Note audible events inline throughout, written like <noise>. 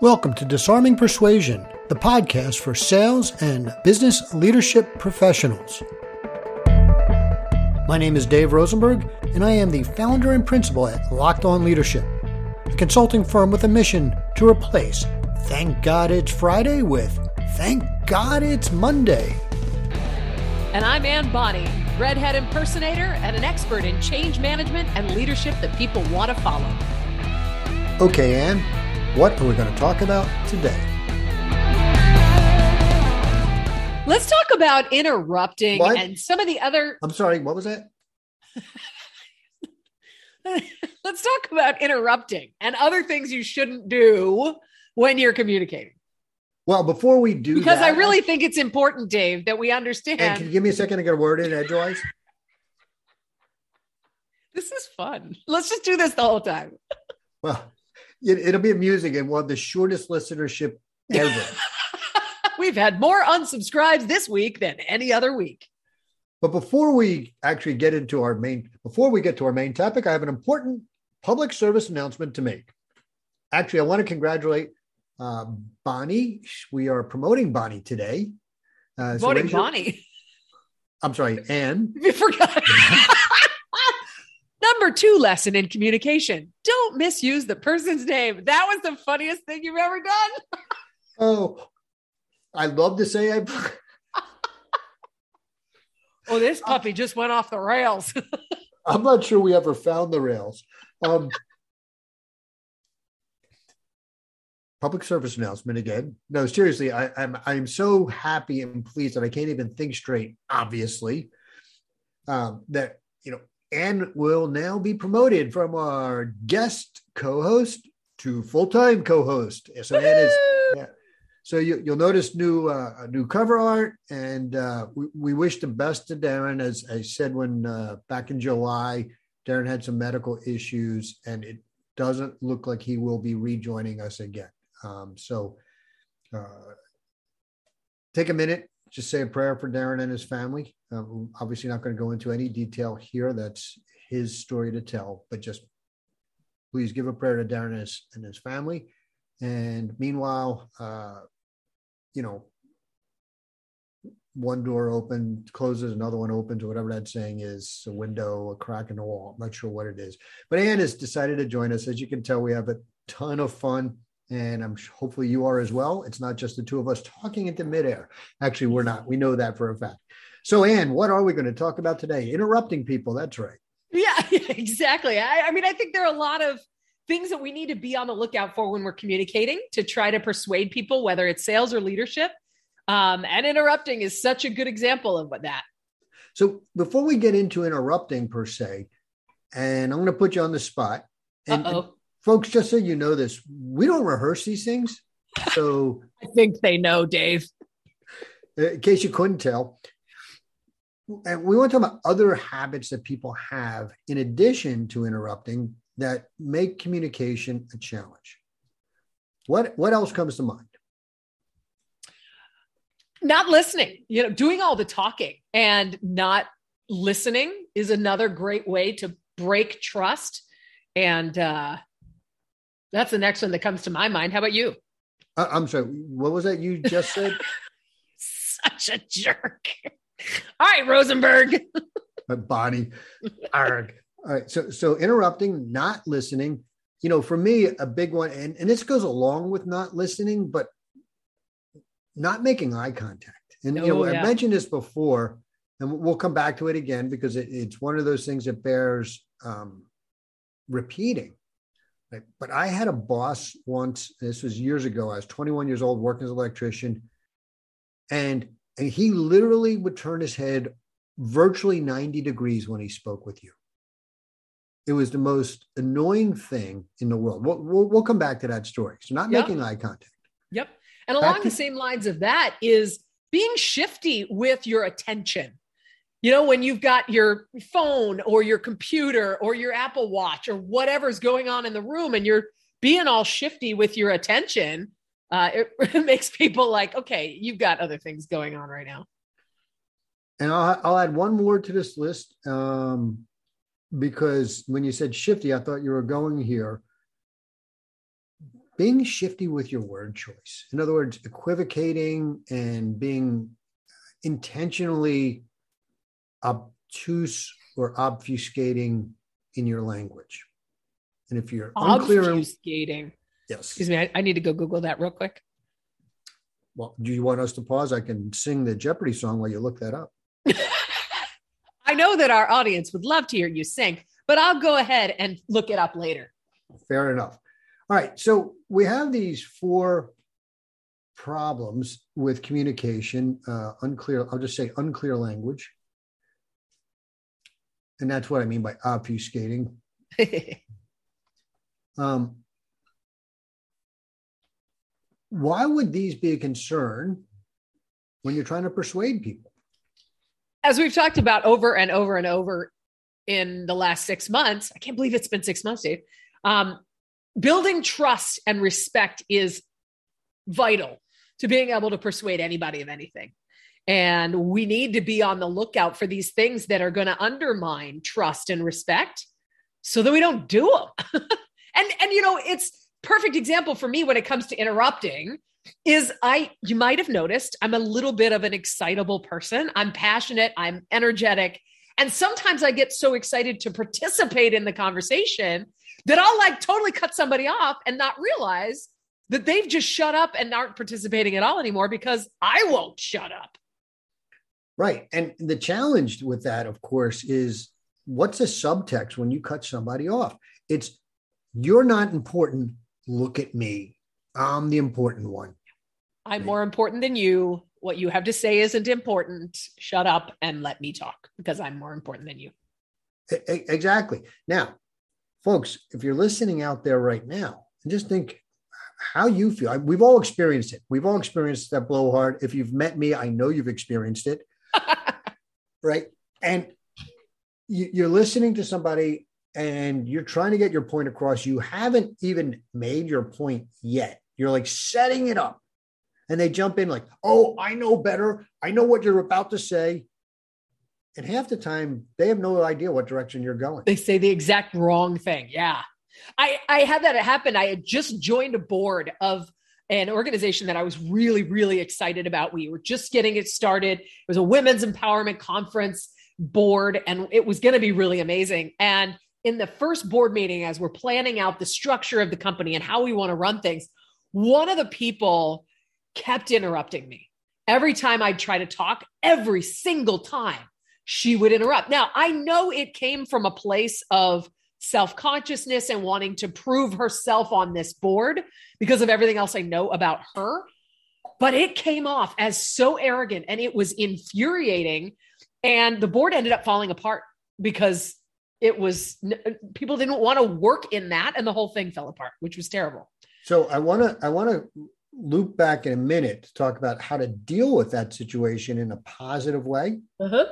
Welcome to Disarming Persuasion, the podcast for sales and business leadership professionals. My name is Dave Rosenberg, and I am the founder and principal at Locked On Leadership, a consulting firm with a mission to replace Thank God It's Friday with Thank God It's Monday. And I'm Anne Bonney, redhead impersonator and an expert in change management and leadership that people want to follow. Okay, Ann, what are we going to talk about today? Let's talk about interrupting What? and some of the other. <laughs> I'm sorry, what was that? Let's talk about interrupting and other things you shouldn't do when you're communicating. Well, before we do Because I that, really think it's important, Dave, that we understand And can you give me a second to get a word in edgewise? this is fun. Let's just do this the whole time. Well, it, it'll be amusing and we'll have the shortest listenership ever. <laughs> We've had more unsubscribes this week than any other week. but before we actually get into our main, before we get to our main topic, I have an important public service announcement to make. Actually, I want to congratulate uh, Bonnie. We are promoting Bonnie today. Uh, so Voting Bonnie. I'm sorry, Anne. <laughs> You forgot. <laughs> Number two lesson in communication don't misuse the person's name. That was the funniest thing you've ever done. <laughs> Oh, I love to say I. <laughs> Oh, this puppy just went off the rails. <laughs> I'm not sure we ever found the rails. Um, public service announcement again. No, seriously, I, I'm I'm so happy and pleased that I can't even think straight. Obviously, um, that you know, Anne will now be promoted from our guest co-host to full-time co-host. So Anne is yeah. So you, you'll notice new uh, new cover art, and uh, we, we wish the best to Darren. As I said when uh, back in July, Darren had some medical issues, and it doesn't look like he will be rejoining us again. Um, so uh, take a minute, just say a prayer for Darren and his family. Um, obviously, not going to go into any detail here. That's his story to tell, but just please give a prayer to Darren and his, and his family. And meanwhile, uh, you know, one door open, closes, another one opens, or whatever that saying is a window, a crack in the wall. I'm not sure what it is. But Anne has decided to join us. As you can tell, we have a ton of fun. And I'm hopefully you are as well. It's not just the two of us talking into midair. Actually, we're not. We know that for a fact. So, Anne, what are we going to talk about today? Interrupting people. That's right. yeah, <laughs> exactly. I, I mean, I think there are a lot of things that we need to be on the lookout for when we're communicating to try to persuade people, whether it's sales or leadership. Um, and interrupting is such a good example of what that. So, before we get into interrupting per se, and I'm going to put you on the spot. And, and. Folks, just so you know this, we don't rehearse these things. So, <laughs> I think they know, Dave. in case you couldn't tell, and we want to talk about other habits that people have in addition to interrupting that make communication a challenge. What what else comes to mind? not listening you know doing all the talking and not listening is another great way to break trust and uh that's the next one that comes to my mind how about you I, I'm sorry. What was that you just said? <laughs> such a jerk all right rosenberg Uh, Bonnie. <laughs> Arg. All right. So so interrupting, not listening. You know, for me, a big one, and, and this goes along with not listening, but not making eye contact. And you know, Oh, yeah. I mentioned this before, and we'll come back to it again because it, it's one of those things that bears um, repeating. Right? But I had a boss once. This was years ago. I was 21 years old, working as an electrician, and and he literally would turn his head virtually 90 degrees when he spoke with you. It was the most annoying thing in the world. We'll, we'll, we'll come back to that story. So, not Yeah. making eye contact. yep and along to- the same lines of that is being shifty with your attention you know when you've got your phone or your computer or your apple watch or whatever's going on in the room and you're being all shifty with your attention uh, it, <laughs> it makes people like okay you've got other things going on right now And I'll, I'll add one more to this list um, because when you said shifty, I thought you were going here. being shifty with your word choice. In other words, equivocating and being intentionally obtuse or obfuscating in your language. And if you're unclear, obfuscating. yes. Excuse me, I, I need to go Google that real quick. Well, do you want us to pause? I can sing the Jeopardy song while you look that up. <laughs> I know that our audience would love to hear you sing, but I'll go ahead and look it up later. Fair enough. All right. So we have these four problems with communication uh, unclear, I'll just say unclear language. And that's what I mean by obfuscating. <laughs> um, why would these be a concern when you're trying to persuade people? As we've talked about over and over and over in the last six months, I can't believe it's been six months, Dave. Um, building trust and respect is vital to being able to persuade anybody of anything. And we need to be on the lookout for these things that are going to undermine trust and respect so that we don't do them. <laughs> and and you know, it's perfect example for me when it comes to interrupting is I you might have noticed I'm a little bit of an excitable person. I'm passionate, I'm energetic, and sometimes I get so excited to participate in the conversation that I'll like totally cut somebody off and not realize that they've just shut up and aren't participating at all anymore because I won't shut up. Right. And the challenge with that, of course, is what's the subtext when you cut somebody off? It's you're not important. Look at me. I'm the important one. I'm more important than you. What you have to say isn't important. Shut up and let me talk because I'm more important than you. Exactly. Now, folks, if you're listening out there right now, just think how you feel. We've all experienced it. We've all experienced that blowhard. If you've met me, I know you've experienced it. Right. And you're listening to somebody and you're trying to get your point across. You haven't even made your point yet. You're like setting it up. And they jump in like, oh, I know better. I know what you're about to say. And half the time, they have no idea what direction you're going. They say the exact wrong thing. Yeah. I, I had that happen. I had just joined a board of an organization that I was really, really excited about. We were just getting it started. It was a women's empowerment conference board, and it was going to be really amazing. And in the first board meeting, as we're planning out the structure of the company and how we want to run things, one of the people kept interrupting me. Every time I'd try to talk, every single time she would interrupt. Now, I know it came from a place of self consciousness and wanting to prove herself on this board because of everything else I know about her. But it came off as so arrogant and it was infuriating. And the board ended up falling apart because it was people didn't want to work in that and the whole thing fell apart, which was terrible. So I want to, I want to loop back in a minute to talk about how to deal with that situation in a positive way. Uh-huh.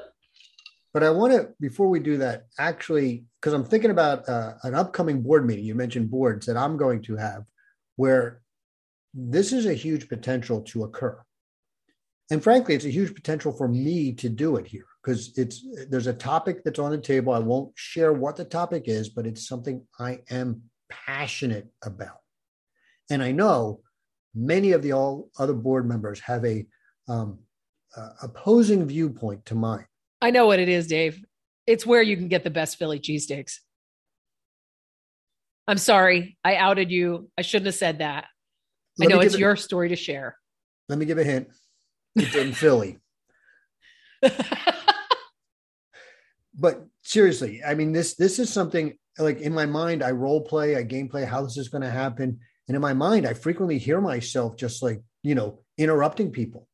But I want to, before we do that, actually, because I'm thinking about uh, an upcoming board meeting. You mentioned boards that I'm going to have where this is a huge potential to occur. And frankly, it's a huge potential for me to do it here because it's there's a topic that's on the table. I won't share what the topic is, but it's something I am passionate about. And I know many of the all other board members have a um, uh, opposing viewpoint to mine. I know what it is, Dave. It's where you can get the best Philly cheesesteaks. I'm sorry. I outed you. I shouldn't have said that. Let I know it's a, your story to share. Let me give a hint. It's in Philly. <laughs> but seriously, I mean this this is something like in my mind I role play, I gameplay how this is going to happen. And in my mind, I frequently hear myself just like, you know, interrupting people.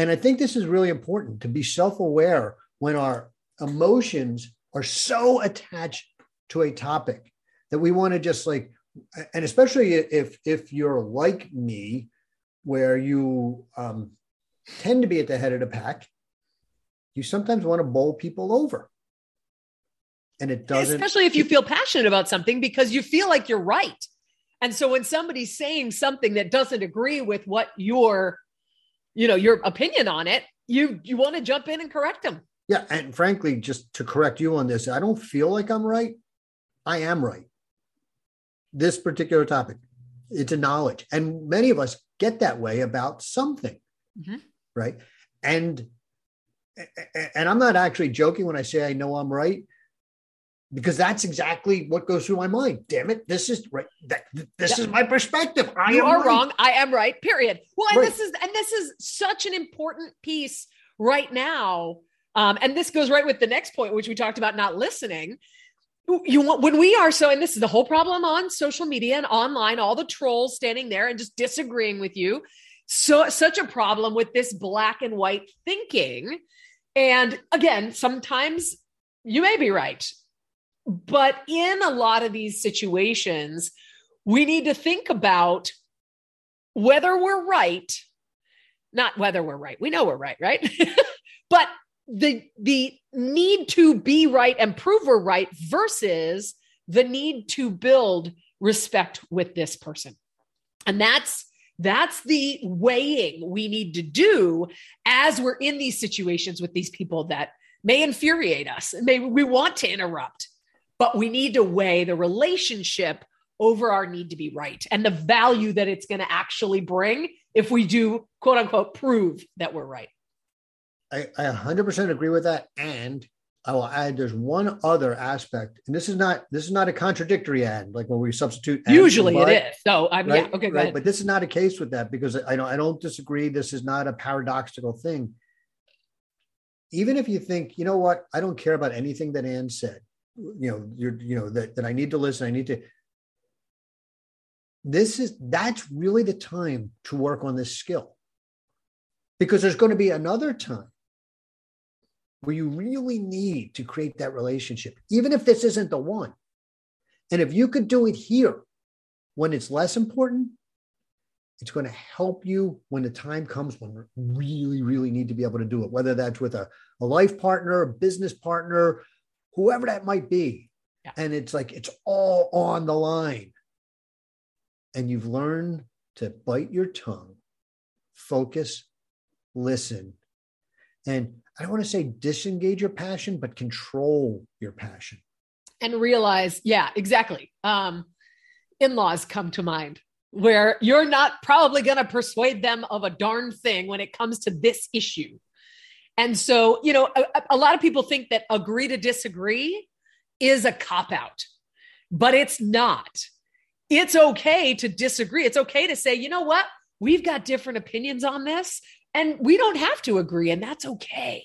And I think this is really important to be self aware when our emotions are so attached to a topic that we want to just like, and especially if if you're like me, where you um, tend to be at the head of the pack, you sometimes want to bowl people over. And it doesn't, especially if you feel passionate about something because you feel like you're right. And so when somebody's saying something that doesn't agree with what your you know your opinion on it you you want to jump in and correct them yeah and frankly just to correct you on this i don't feel like i'm right i am right this particular topic It's a knowledge. And many of us get that way about something. Mm-hmm. Right. And and I'm not actually joking when I say I know I'm right because that's exactly what goes through my mind. Damn it, this is right. That, this yeah. is my perspective. I you are right. wrong. I am right. Period. Well, and right. this is and this is such an important piece right now. Um, and this goes right with the next point, which we talked about not listening. You want when we are so, and this is the whole problem on social media and online, all the trolls standing there and just disagreeing with you. So such a problem with this black and white thinking. And again, sometimes you may be right but in a lot of these situations, we need to think about whether we're right, not whether we're right. We know we're right, right? <laughs> but the the need to be right and prove we're right versus the need to build respect with this person. And that's that's the weighing we need to do as we're in these situations with these people that may infuriate us. Maybe we want to interrupt but we need to weigh the relationship over our need to be right and the value that it's going to actually bring if we do quote unquote prove that we're right. I, I 100% agree with that. And I will add there's one other aspect, and this is not this is not a contradictory ad, like when we substitute. Usually it is. So I'm right? yeah, okay, right. But this is not a case with that because I don't I don't disagree. This is not a paradoxical thing. Even if you think, you know what, I don't care about anything that Ann said you know you're you know that, that i need to listen i need to. This is that's really the time to work on this skill. Because there's going to be another time where you really need to create that relationship even if this isn't the one. And if you could do it here when it's less important it's going to help you when the time comes when you really really need to be able to do it whether that's with a, a life partner a business partner whoever that might be. Yeah. And it's like it's all on the line. And you've learned to bite your tongue, focus, listen. And I don't want to say disengage your passion, but control your passion. And realize, yeah, exactly. Um, in laws come to mind where you're not probably going to persuade them of a darn thing when it comes to this issue. And so, you know, a, a lot of people think that agree to disagree is a cop out, but it's not. It's okay to disagree. It's okay to say, you know what? We've got different opinions on this and we don't have to agree, and that's okay.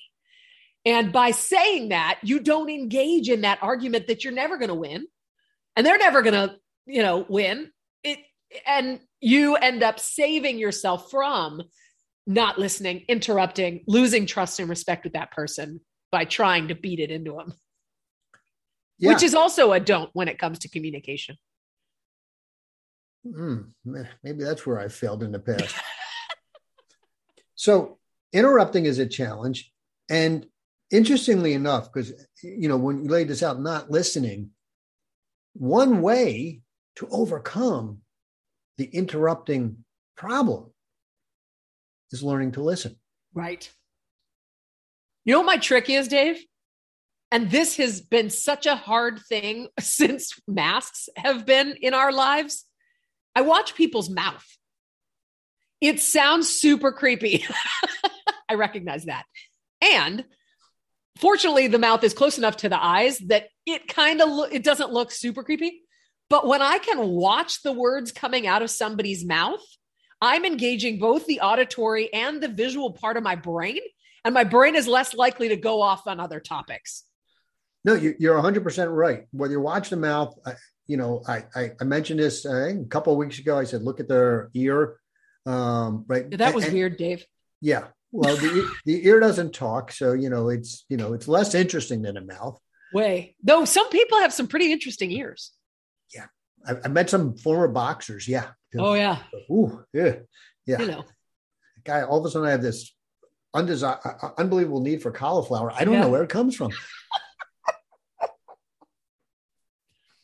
And by saying that, you don't engage in that argument that you're never going to win and they're never going to, you know, win. It and you end up saving yourself from not listening, interrupting, losing trust and respect with that person by trying to beat it into them. Yeah. Which is also a don't when it comes to communication. Mm, maybe that's where I failed in the past. <laughs> so, interrupting is a challenge. And interestingly enough, because, you know, when you laid this out, not listening, one way to overcome the interrupting problem is learning to listen. Right. You know what my trick is, Dave? And this has been such a hard thing <laughs> since masks have been in our lives. I watch people's mouth. It sounds super creepy. <laughs> I recognize that. And fortunately the mouth is close enough to the eyes that it kind of lo- it doesn't look super creepy. But when I can watch the words coming out of somebody's mouth, I'm engaging both the auditory and the visual part of my brain, and my brain is less likely to go off on other topics. No, you're 100% right. Whether you watch the mouth, you know, I, I, I mentioned this a couple of weeks ago. I said, look at their ear. Um, right. That was and, weird, Dave. Yeah. Well, the, the ear doesn't talk. So, you know, it's, you know, it's less interesting than a mouth. Way. Though some people have some pretty interesting ears. Yeah. I, I met some former boxers. Yeah. Oh yeah. Ooh, yeah, yeah. You know, guy. All of a sudden, I have this undesir- uh, uh, unbelievable need for cauliflower. I don't yeah. know where it comes from.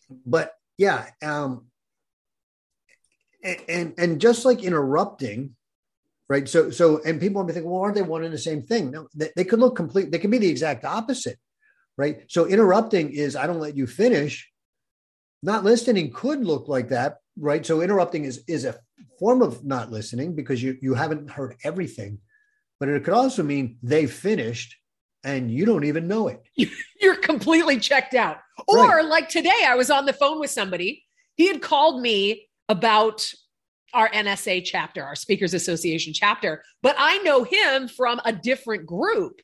<laughs> but yeah, um, and, and and just like interrupting, right? So so and people may think, well, aren't they one and the same thing? No, they, they could look complete. They can be the exact opposite, right? So interrupting is I don't let you finish not listening could look like that, right? So interrupting is is a form of not listening because you you haven't heard everything, but it could also mean they finished and you don't even know it. <laughs> You're completely checked out. Or right. like today, I was on the phone with somebody. He had called me about our NSA chapter, our Speakers Association chapter, but I know him from a different group.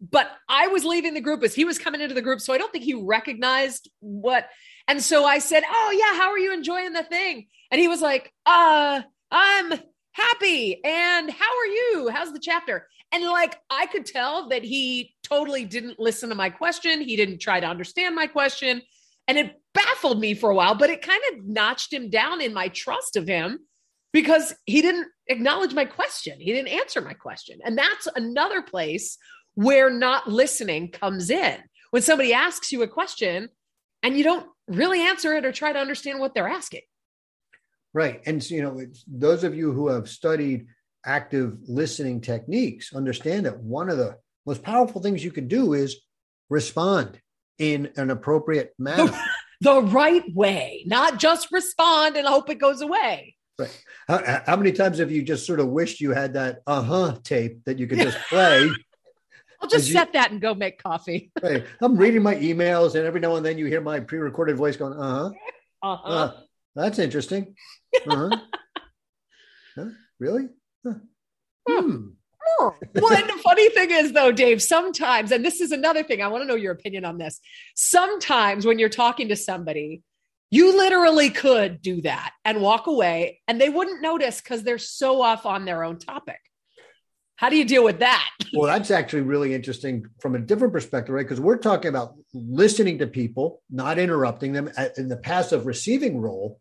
But I was leaving the group as he was coming into the group. So I don't think he recognized what. And so I said, Oh, yeah, how are you enjoying the thing? And he was like, Uh, I'm happy. And how are you? How's the chapter? And like, I could tell that he totally didn't listen to my question. He didn't try to understand my question. And it baffled me for a while, but it kind of notched him down in my trust of him because he didn't acknowledge my question. He didn't answer my question. And that's another place where not listening comes in. When somebody asks you a question and you don't really answer it or try to understand what they're asking. Right. And, so you know, those of you who have studied active listening techniques understand that one of the most powerful things you can do is respond in an appropriate <laughs> manner. The, the right way, not just respond and hope it goes away. Right. How, how, many times have you just sort of wished you had that uh huh tape that you could just play? <laughs> I'll just set that and go make coffee. <laughs> I'm reading my emails, and every now and then you hear my pre recorded voice going, uh-huh. uh-huh. Uh, that's interesting. Uh-huh. <laughs> huh? Really? Huh. Hmm. One funny thing is, though, Dave, sometimes, and this is another thing, I want to know your opinion on this. Sometimes when you're talking to somebody, you literally could do that and walk away and they wouldn't notice because they're so off on their own topic. How do you deal with that? <laughs> well, that's actually really interesting from a different perspective, right? Because we're talking about listening to people, not interrupting them uh, in the passive receiving role.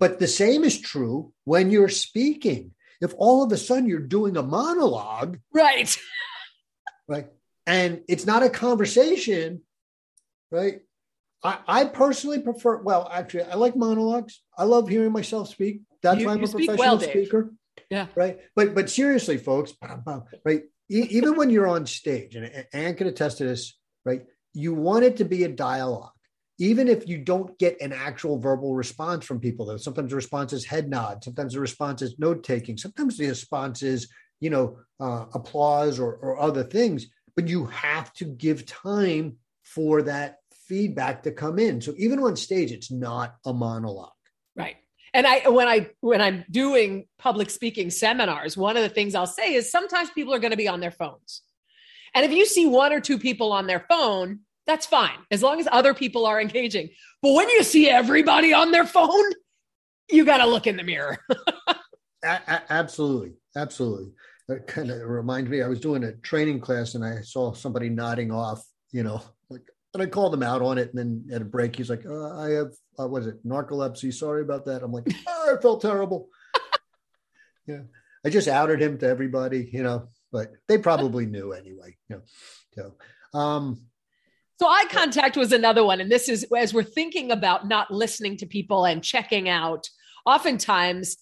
But the same is true when you're speaking. If all of a sudden you're doing a monologue, right? <laughs> Right. And it's not a conversation, right? I, I personally prefer, well, actually, I like monologues. I love hearing myself speak. That's you, why I'm a professional well, speaker. Yeah. Right. But but seriously, folks, <laughs> right? even when you're on stage, and Anne can attest to this, right? You want it to be a dialogue. Even if you don't get an actual verbal response from people, though sometimes the response is head nod, sometimes the response is note taking, sometimes the response is, you know, uh, applause or, or other things, but you have to give time for that feedback to come in. So even on stage, it's not a monologue. Right and i when i when i'm doing public speaking seminars one of the things i'll say is sometimes people are going to be on their phones. And if you see one or two people on their phone that's fine as long as other people are engaging. But when you see everybody on their phone you got to look in the mirror. <laughs> A- a- absolutely absolutely. That kind of reminds me i was doing a training class and i saw somebody nodding off you know and I called him out on it. And then at a break, he's like, uh, I have, uh, was it narcolepsy? Sorry about that. I'm like, oh, <laughs> I felt terrible. <laughs> yeah. I just outed him to everybody, you know, but they probably knew anyway. You know, so, um, so eye contact was another one. And this is as we're thinking about not listening to people and checking out, oftentimes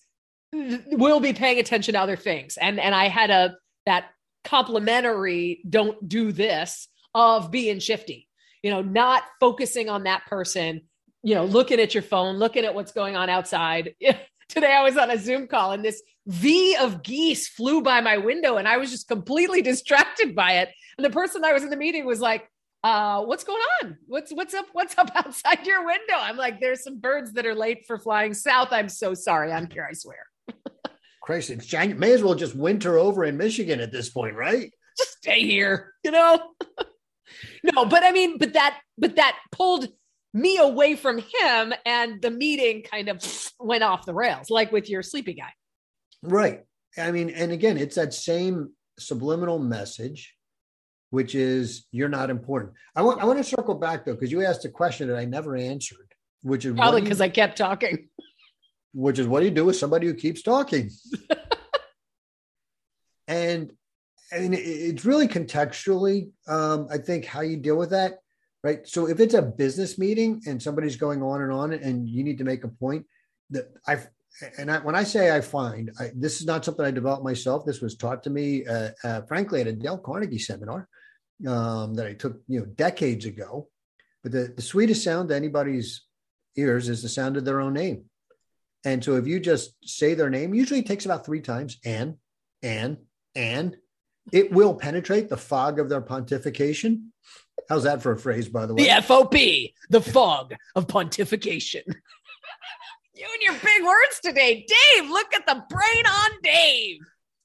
we'll be paying attention to other things. And, and I had a, that complimentary don't do this of being shifty you know, not focusing on that person, you know, looking at your phone, looking at what's going on outside. <laughs> Today I was on a Zoom call and this V of geese flew by my window and I was just completely <laughs> distracted by it. And the person I was in the meeting was like, uh, what's going on? What's what's up? What's up <laughs> outside your window? I'm like, there's some birds that are late for flying south. I'm so sorry. I'm here, I swear. Christ, it's January. May as well just winter over in Michigan at this point, right? Just stay here, you know? No, but I mean, but that, but that pulled me away from him, and the meeting kind of went off the rails, like with your sleepy guy. Right. I mean, and again, it's that same subliminal message, which is you're not important. I want I want to circle back though, because you asked a question that I never answered, which is probably because I kept talking. Which is what do you do with somebody who keeps talking? <laughs> and I mean, it's really contextually, um, I think, how you deal with that, right? So if it's a business meeting and somebody's going on and on, and you need to make a point, that I and I, when I say I find I, this is not something I developed myself. This was taught to me, uh, uh, frankly, at a Dale Carnegie seminar um, that I took, you know, decades ago. But the, the sweetest sound to anybody's ears is the sound of their own name. And so if you just say their name, usually it takes about three times, and, and, and it will penetrate the fog of their pontification. How's that for a phrase, by the way? The FOP, the fog of pontification. <laughs> you and your big words today. Dave, look at the brain on Dave.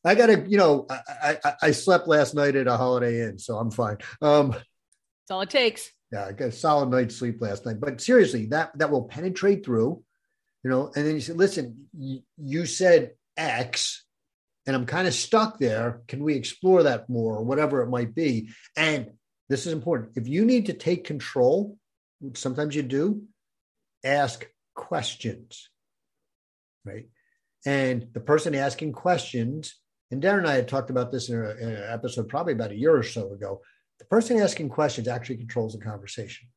I got to, you know, I, I, I slept last night at a Holiday Inn, so I'm fine. Um, That's all it takes. Yeah, I got a solid night's sleep last night. But seriously, that that will penetrate through, you know. And then you said, "Listen, you, you said X, and I'm kind of stuck there. Can we explore that more, or whatever it might be?" And this is important. If you need to take control, which sometimes you do, ask questions, right? And the person asking questions and Darren and I had talked about this in, in, an episode probably about a year or so ago. The person asking questions actually controls the conversation.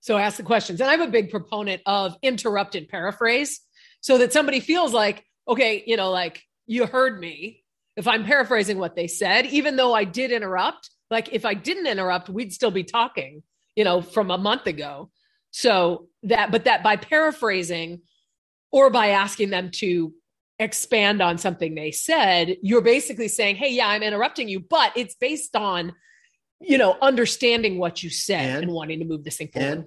So ask the questions. And I'm a big proponent of interrupted paraphrase so that somebody feels like, okay, you know, like you heard me. If I'm paraphrasing what they said, even though I did interrupt, like if I didn't interrupt, we'd still be talking, you know, from a month ago. So that, but that by paraphrasing, or by asking them to expand on something they said, you're basically saying, Hey, yeah, I'm interrupting you, but it's based on, you know, understanding what you said and, and wanting to move this thing forward.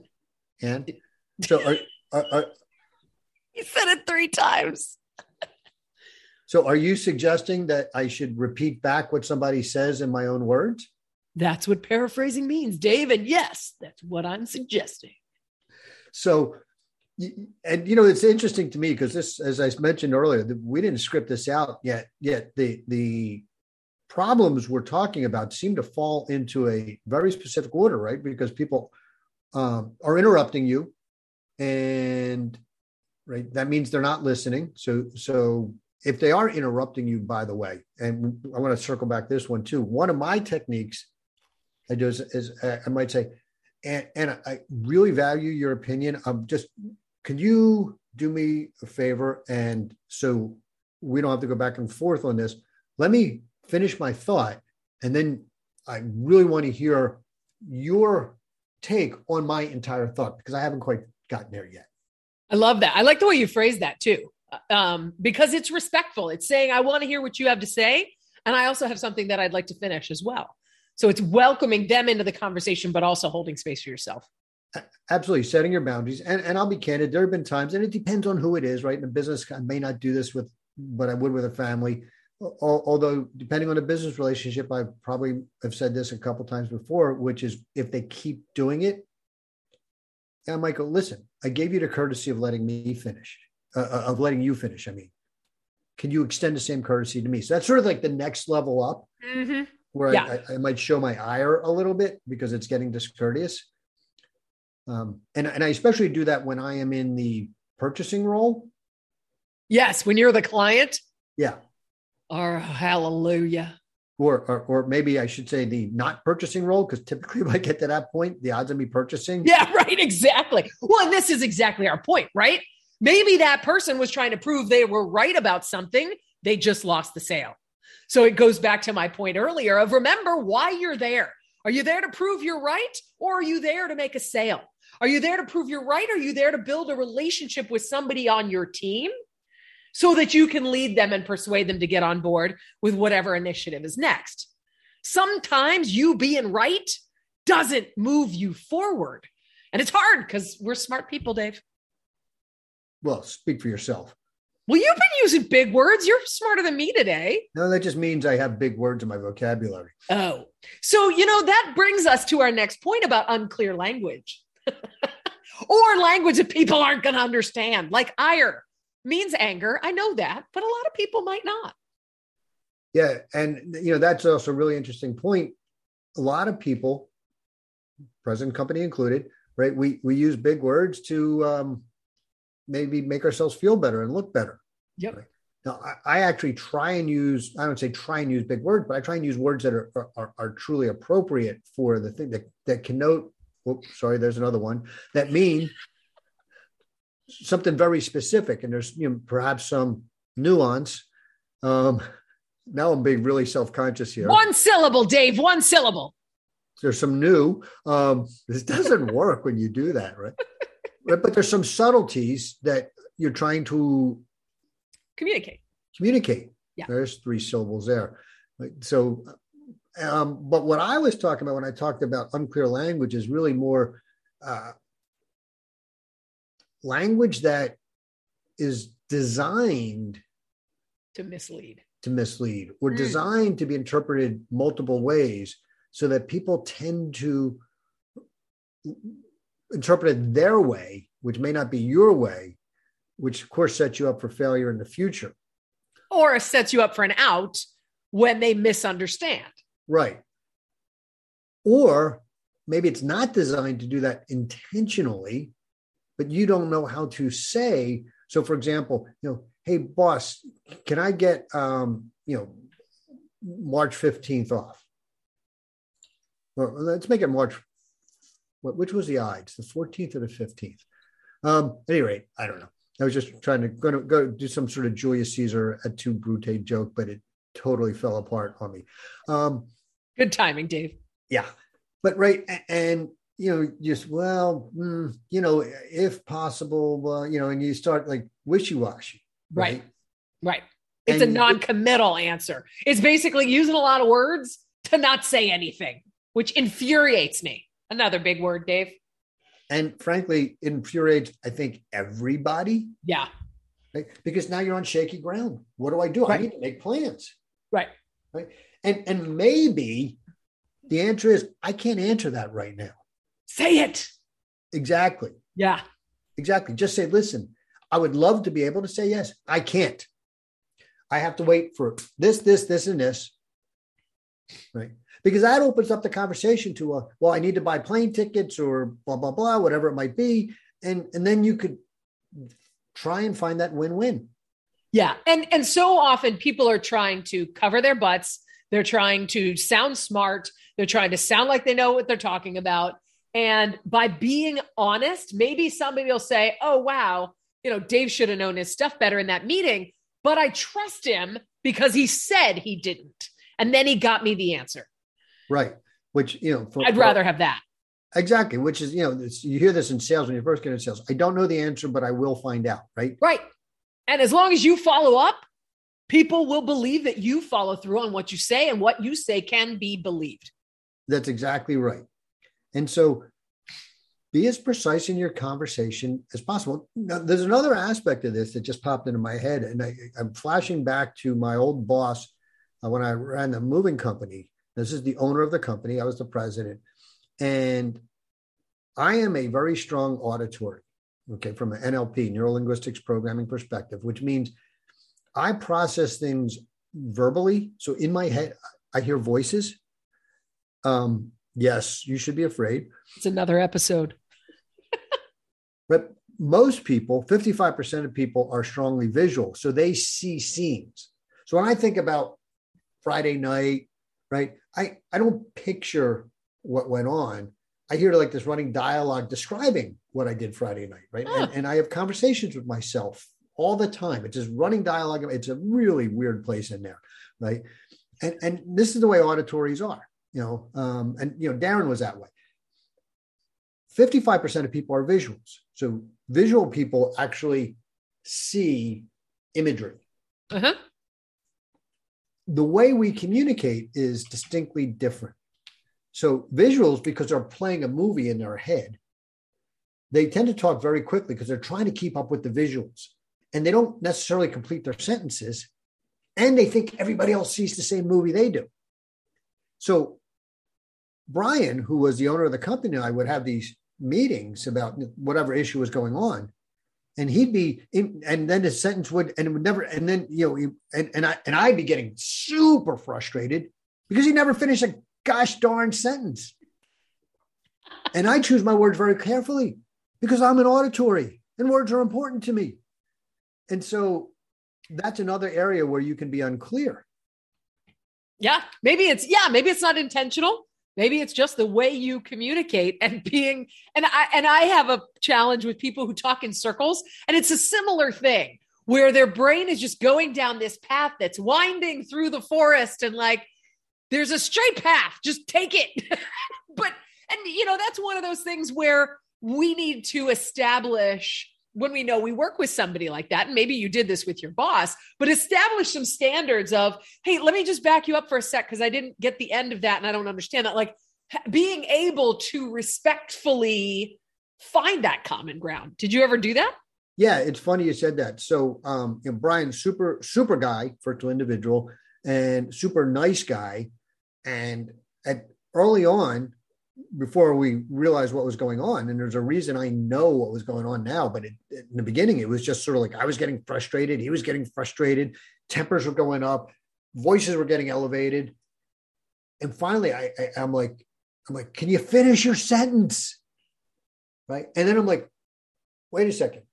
And, and so are, are, you said it three times. so are you suggesting that I should repeat back what somebody says in my own words? That's what paraphrasing means, Dave. And yes, that's what I'm suggesting. So and you know it's interesting to me because this as i mentioned earlier we didn't script this out yet yet the the problems we're talking about seem to fall into a very specific order right because people um, are interrupting you and right that means they're not listening so so if they are interrupting you by the way and i want to circle back this one too one of my techniques i do is, is uh, i might say and, and I really value your opinion. I'm just can you do me a favor? And so we don't have to go back and forth on this. Let me finish my thought. And then I really want to hear your take on my entire thought because I haven't quite gotten there yet. I love that. I like the way you phrase that too, um, because it's respectful. It's saying, I want to hear what you have to say. And I also have something that I'd like to finish as well. So it's welcoming them into the conversation, but also holding space for yourself. Absolutely, setting your boundaries. And, and I'll be candid, there have been times, and it depends on who it is, right? In a business, I may not do this with but I would with a family. Although, depending on the business relationship, I probably have said this a couple times before, which is if they keep doing it, I might go, listen, I gave you the courtesy of letting me finish, uh, uh, of letting you finish. I mean, can you extend the same courtesy to me? So that's sort of like the next level up mm-hmm. where yeah. I, I, might show my ire a little bit because it's getting discourteous. Um, and, and I especially do that when I am in the purchasing role. Yes, when you're the client. Yeah. Oh, hallelujah. Or, or, or maybe I should say the not purchasing role, because typically <laughs> when I get to that point, the odds of me purchasing. Yeah, <laughs> right. Exactly. Well, and this is exactly our point, right? Maybe that person was trying to prove they were right about something. They just lost the sale. So it goes back to my point earlier of remember why you're there. Are you there to prove you're right or are you there to make a sale? Are you there to prove you're right? Are you there to build a relationship with somebody on your team so that you can lead them and persuade them to get on board with whatever initiative is next? Sometimes you being right doesn't move you forward. And it's hard because we're smart people, Dave. Well, speak for yourself. Well, you've been using big words. You're smarter than me today. No, that just means I have big words in my vocabulary. Oh, so, you know, that brings us to our next point about unclear language. <laughs> or language that people aren't going to understand, like ire means anger. I know that, but a lot of people might not. Yeah. And, you know, that's also a really interesting point. A lot of people, present company included, right? We, we use big words to um, maybe make ourselves feel better and look better. Yep. Right? Now, I, I, actually try and use, I don't say try and use big words, but I try and use words that are, are, are truly appropriate for the thing that, that connote Oops, sorry, there's another one that mean something very specific, and there's you know perhaps some nuance. Um, now I'm being really self conscious here. One syllable, Dave. One syllable. there's some new. Um, this doesn't <laughs> work when you do that, right? right? But there's some subtleties that you're trying to communicate. Communicate. Yeah. There's three syllables there. So, um, but what I was talking about when I talked about unclear language is really more uh, language that is designed to mislead to mislead or Mm. designed to be interpreted multiple ways so that people tend to interpret it their way which may not be your way which of course sets you up for failure in the future or sets you up for an out when they misunderstand. right or maybe it's not designed to do that intentionally but you don't know how to say. So for example you know hey boss can i get um you know march 15th off? Well let's make it march what which was the odds the 14th or the 15th um at any rate i don't know. I was just trying to go to go do some sort of julius caesar et tu brute joke but it totally fell apart on me. Um Good timing, Dave. yeah. But right and you know just well mm, you know if possible uh, you know and you start like wishy-washy Right. Right. It's a non-committal answer. It's basically using a lot of words to not say anything, which infuriates me. Another big word, Dave. and frankly infuriates i think everybody Yeah. right? because now you're on shaky ground what do i do Right. i need to make plans Right. Right. and and maybe the answer is i can't answer that right now Say it. exactly Yeah. exactly just say listen i would love to be able to say yes i can't i have to wait for this this this and this right because that opens up the conversation to a well i need to buy plane tickets or blah blah blah whatever it might be and and then you could try and find that win-win Yeah. And and so often people are trying to cover their butts. They're trying to sound smart. They're trying to sound like they know what they're talking about. And by being honest, maybe somebody will say, "Oh wow, you know, Dave should have known his stuff better in that meeting, but I trust him because he said he didn't." And then he got me the answer. right which you know for, I'd for- rather have that. exactly which is you know it's, you hear this in sales when you first get into sales i don't know the answer but i will find out right Right. And as long as you follow up, people will believe that you follow through on what you say and what you say can be believed. That's exactly right. And so be as precise in your conversation as possible. Now, there's another aspect of this that just popped into my head, and I, I'm flashing back to my old boss uh, when I ran the moving company. This is the owner of the company, I was the president. And I am a very strong auditory, okay, from an NLP, neuro linguistics programming perspective, which means I process things verbally. So in my head, I hear voices. Um, yes, you should be afraid. It's another episode. <laughs> But most people, 55% of people are strongly visual. So they see scenes. So when I think about Friday night, right, I, I don't picture what went on. I hear like this running dialogue describing what I did Friday night, right? Huh. And, ah. and I have conversations with myself all the time. It's just running dialogue. It's a really weird place in there, right? And and this is the way auditories are, you know. Um, and you know, Darren was that way. 55% of people are visuals. So visual people actually see imagery. Uh-huh. The way we communicate is distinctly different. So visuals, because they're playing a movie in their head, they tend to talk very quickly because they're trying to keep up with the visuals and they don't necessarily complete their sentences. And they think everybody else sees the same movie they do. So Brian, who was the owner of the company, and I would have these meetings about whatever issue was going on. And he'd be in, and then the sentence would, and it would never, and then, you know, he- and, and I, and I'd be getting super frustrated because he never finished a gosh darn sentence. And I choose my words very carefully because I'm an auditory and words are important to me. And so that's another area where you can be unclear. Yeah. Maybe it's yeah, maybe it's not intentional. Maybe it's just the way you communicate and being and I and I have a challenge with people who talk in circles and it's a similar thing where their brain is just going down this path that's winding through the forest and like there's a straight path, just take it. <laughs> but and you know that's one of those things where we need to establish when we know we work with somebody like that and maybe you did this with your boss but establish some standards of hey let me just back you up for a sec because i didn't get the end of that and i don't understand that. Like being able to respectfully find that common ground. Did you ever do that? Yeah it's funny you said that. So um you know, brian super super guy virtual individual and super nice guy and at early on before we realized what was going on. And there's a reason I know what was going on now, but it, in the beginning, it was just sort of like I was getting frustrated. He was getting frustrated. Tempers were going up. Voices were getting elevated. And finally, I, I I'm like, I'm like, can you finish your sentence? Right. And then I'm like, wait a second.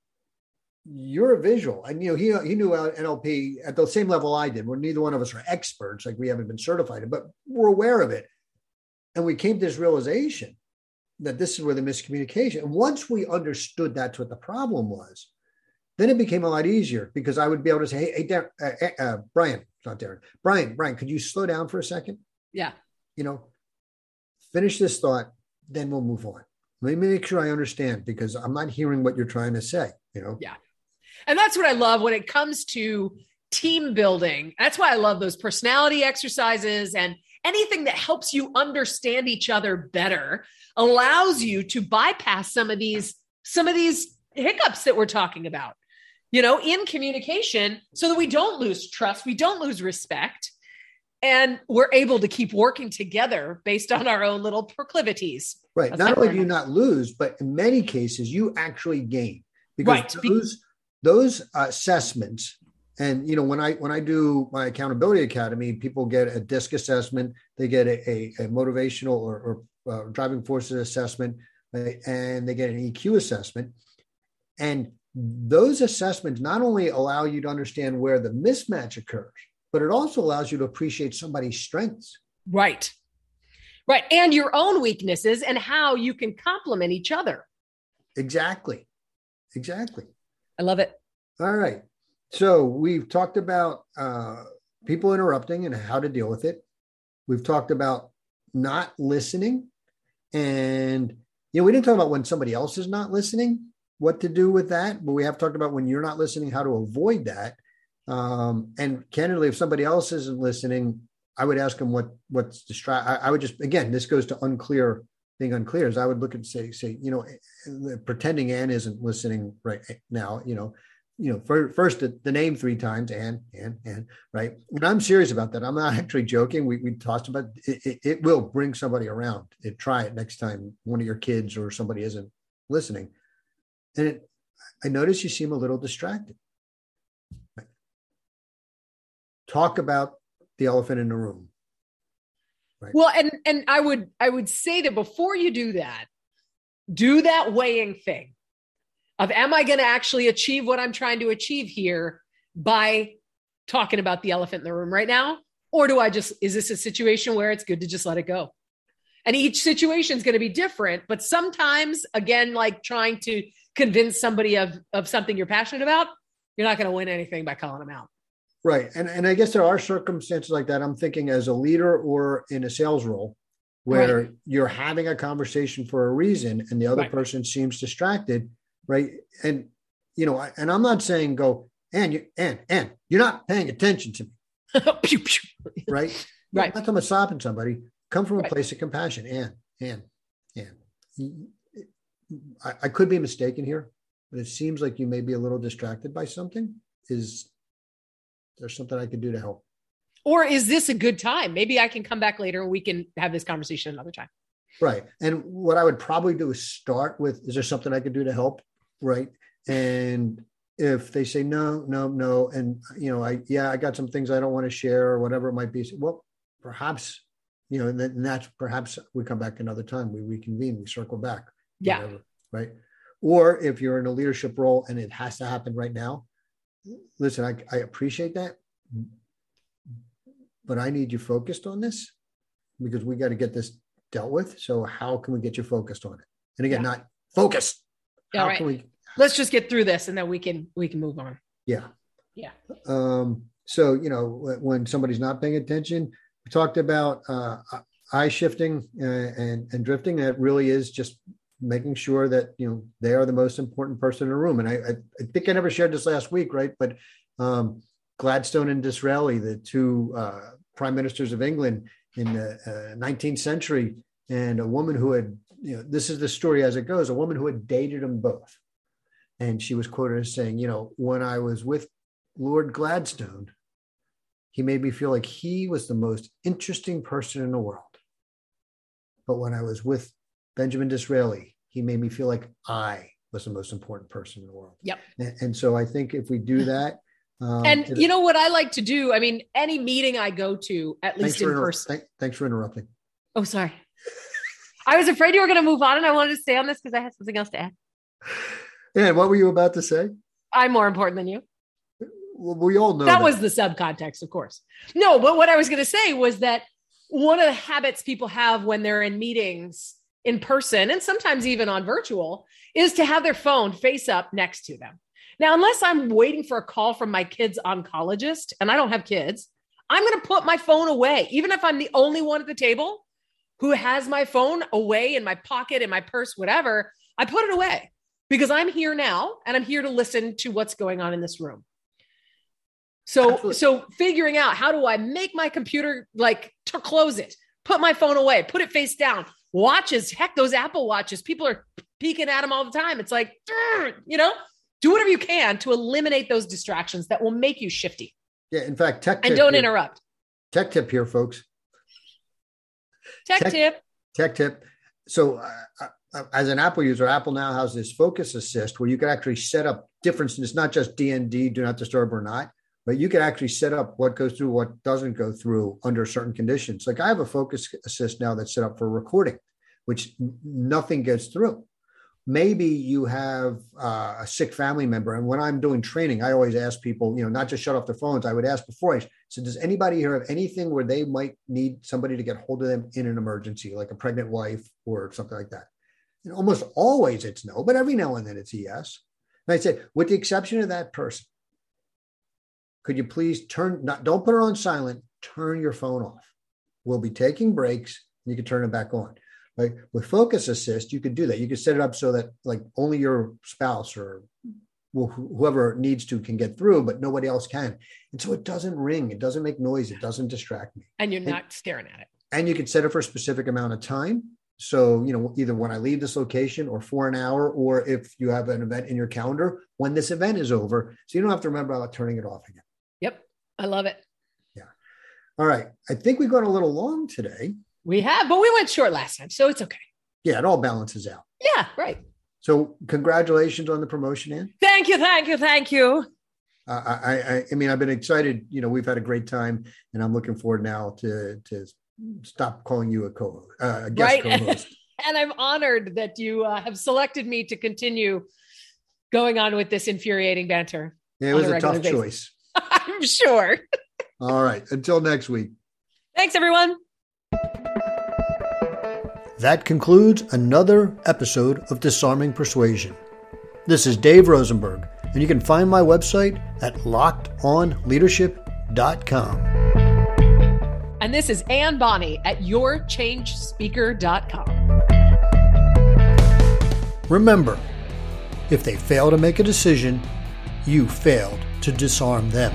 You're a visual. And you know, he he knew NLP at the same level I did. Where neither one of us are experts, like we haven't been certified, but we're aware of it. And we came to this realization that this is where the miscommunication. And once we understood that's what the problem was, then it became a lot easier because I would be able to say, "Hey, hey Darren, uh, uh, Brian, it's not Darren, Brian, Brian, could you slow down for a second? Yeah, you know, finish this thought, then we'll move on. Let me make sure I understand because I'm not hearing what you're trying to say. You know, yeah, and that's what I love when it comes to team building. That's why I love those personality exercises and anything that helps you understand each other better allows you to bypass some of these some of these hiccups that we're talking about you know in communication so that we don't lose trust we don't lose respect and we're able to keep working together based on our own little proclivities. Right. That's not only do you not lose but in many cases you actually gain because right. those those uh, assessments and you know when i when i do my accountability academy people get a disc assessment they get a, a, a motivational or, or uh, driving forces assessment and they get an eq assessment. And those assessments not only allow you to understand where the mismatch occurs but it also allows you to appreciate somebody's strengths. Right. Right. And your own weaknesses and how you can complement each other. Exactly. Exactly. I love it. All right so we've talked about uh, people interrupting and how to deal with it. We've talked about not listening, and you know we didn't talk about when somebody else is not listening, what to do with that. But we have talked about when you're not listening, how to avoid that. Um, and candidly, if somebody else isn't listening, I would ask them what what's distract. I, I would just again, this goes to unclear being unclear. Is I would look and say say you know, eh, pretending Anne isn't listening right now. You know, you know, for, first the, the, name three times and and and right. And I'm serious about that. I'm not <laughs> actually joking. We we talked about it, it, it will bring somebody around. It, try it next time one of your kids or somebody isn't listening. And it, I notice you seem a little distracted. Talk about the elephant in the room. Right. Well, and and I would I would say that before you do that, do that weighing thing of am I going to actually achieve what I'm trying to achieve here by talking about the elephant in the room right now? Or do I just, is this a situation where it's good to just let it go? And each situation is going to be different, but sometimes, again, like trying to convince somebody of, of something you're passionate about, you're not going to win anything by calling them out. Right. And, and I guess there are circumstances like that. I'm thinking as a leader or in a sales role where right. you're having a conversation for a reason and the other right. person seems distracted right? And you know, and I'm not saying go and you and and you're not paying attention to me, <laughs> pew, pew. right? <laughs> Right. Not I'm stopping somebody. Come from a right. place of compassion, and and and I, I could be mistaken here, but it seems like you may be a little distracted by something. Is there something I could do to help? Or is this a good time? Maybe I can come back later and we can have this conversation another time. Right. And what I would probably do is start with is there something I could do to help? Right? And if they say no, no, no, and you know, I yeah, I got some things I don't want to share or whatever it might be. Well, perhaps you know, and, then, and that's perhaps we come back another time. We reconvene. We circle back. Yeah. Whatever, right. Or if you're in a leadership role and it has to happen right now, listen, I, I appreciate that, but I need you focused on this because we got to get this dealt with. So how can we get you focused on it? And again, yeah. not focused all right. We, Let's just get through this and then we can we can move on. Yeah. Yeah. Um, so you know, when somebody's not paying attention, we talked about uh, eye shifting uh, and and drifting. That really is just making sure that you know they are the most important person in the room. And I, I, I think I never shared this last week, right? But um, Gladstone and Disraeli, the two uh, prime ministers of England in the uh, 19th century, and a woman who had, you know, this is the story as it goes, a woman who had dated them both. And she was quoted as saying, you know, when I was with Lord Gladstone, he made me feel like he was the most interesting person in the world. But when I was with Benjamin Disraeli, he made me feel like I was the most important person in the world. Yep. And, and so I think if we do <laughs> that, um, and you know what I like to do? I mean, any meeting I go to, at least in inter- person. Th- thanks for interrupting. Oh, sorry. <laughs> I was afraid you were going to move on, and I wanted to stay on this because I had something else to add. <laughs> What were you about to say? I'm more important than you. Well, we all know that, that was the subcontext, of course. No, but what I was going to say was that one of the habits people have when they're in meetings in person and sometimes even on virtual is to have their phone face up next to them. Now, unless I'm waiting for a call from my kid's oncologist and I don't have kids, I'm going to put my phone away, even if I'm the only one at the table who has my phone away in my pocket, in my purse, whatever. I put it away because I'm here now and I'm here to listen to what's going on in this room. So, Absolutely. so figuring out how do I make my computer like to close it, put my phone away, put it face down. Watches, heck, those Apple watches, people are peeking at them all the time. It's like, you know, do whatever you can to eliminate those distractions that will make you shifty. Yeah, in fact, tech and don't here. interrupt. Tech tip here, folks. Tech, tech tip. Tech tip. So, uh, uh, as an Apple user, Apple now has this Focus Assist where you can actually set up different. It's not just DND, do not disturb or not but you can actually set up what goes through, what doesn't go through under certain conditions. Like I have a focus assist now that's set up for recording, which nothing gets through. Maybe you have uh, a sick family member, and when I'm doing training, I always ask people, you know, not just shut off their phones. I would ask before I said, "Does anybody here have anything where they might need somebody to get hold of them in an emergency, like a pregnant wife or something like that?" And almost always it's no, but every now and then it's a yes. And I said, with the exception of that person, could you please turn not don't put her on silent turn your phone off. We'll be taking breaks and you can turn it back on. Right? With focus assist you could do that. You could set it up so that like only your spouse or whoever needs to can get through but nobody else can. And so it doesn't ring it doesn't make noise it doesn't distract me. And you're not staring at it. and you can set it for a specific amount of time so, you know, either when I leave this location or for an hour, or if you have an event in your calendar, when this event is over. So you don't have to remember about turning it off again. Yep. I love it. Yeah. All right. I think we've gone a little long today. We have, but we went short last time. So it's okay. Yeah. It all balances out. Yeah. Right. So congratulations on the promotion, Anne. Thank you. Thank you. Thank you. Uh, I, I, I mean, I've been excited. You know, we've had a great time, and I'm looking forward now to to stop calling you a co uh, a guest right. <laughs> co-host. and I'm honored that you uh, have selected me to continue going on with this infuriating banter. Yeah, it was a, a tough basis. choice. <laughs> I'm sure. All right. Until next week. Thanks, everyone. That concludes another episode of Disarming Persuasion. This is Dave Rosenberg, and you can find my website at lockedonleadership.com. And this is Anne Bonney at yourchangespeaker.com. Remember, if they fail to make a decision, you failed to disarm them.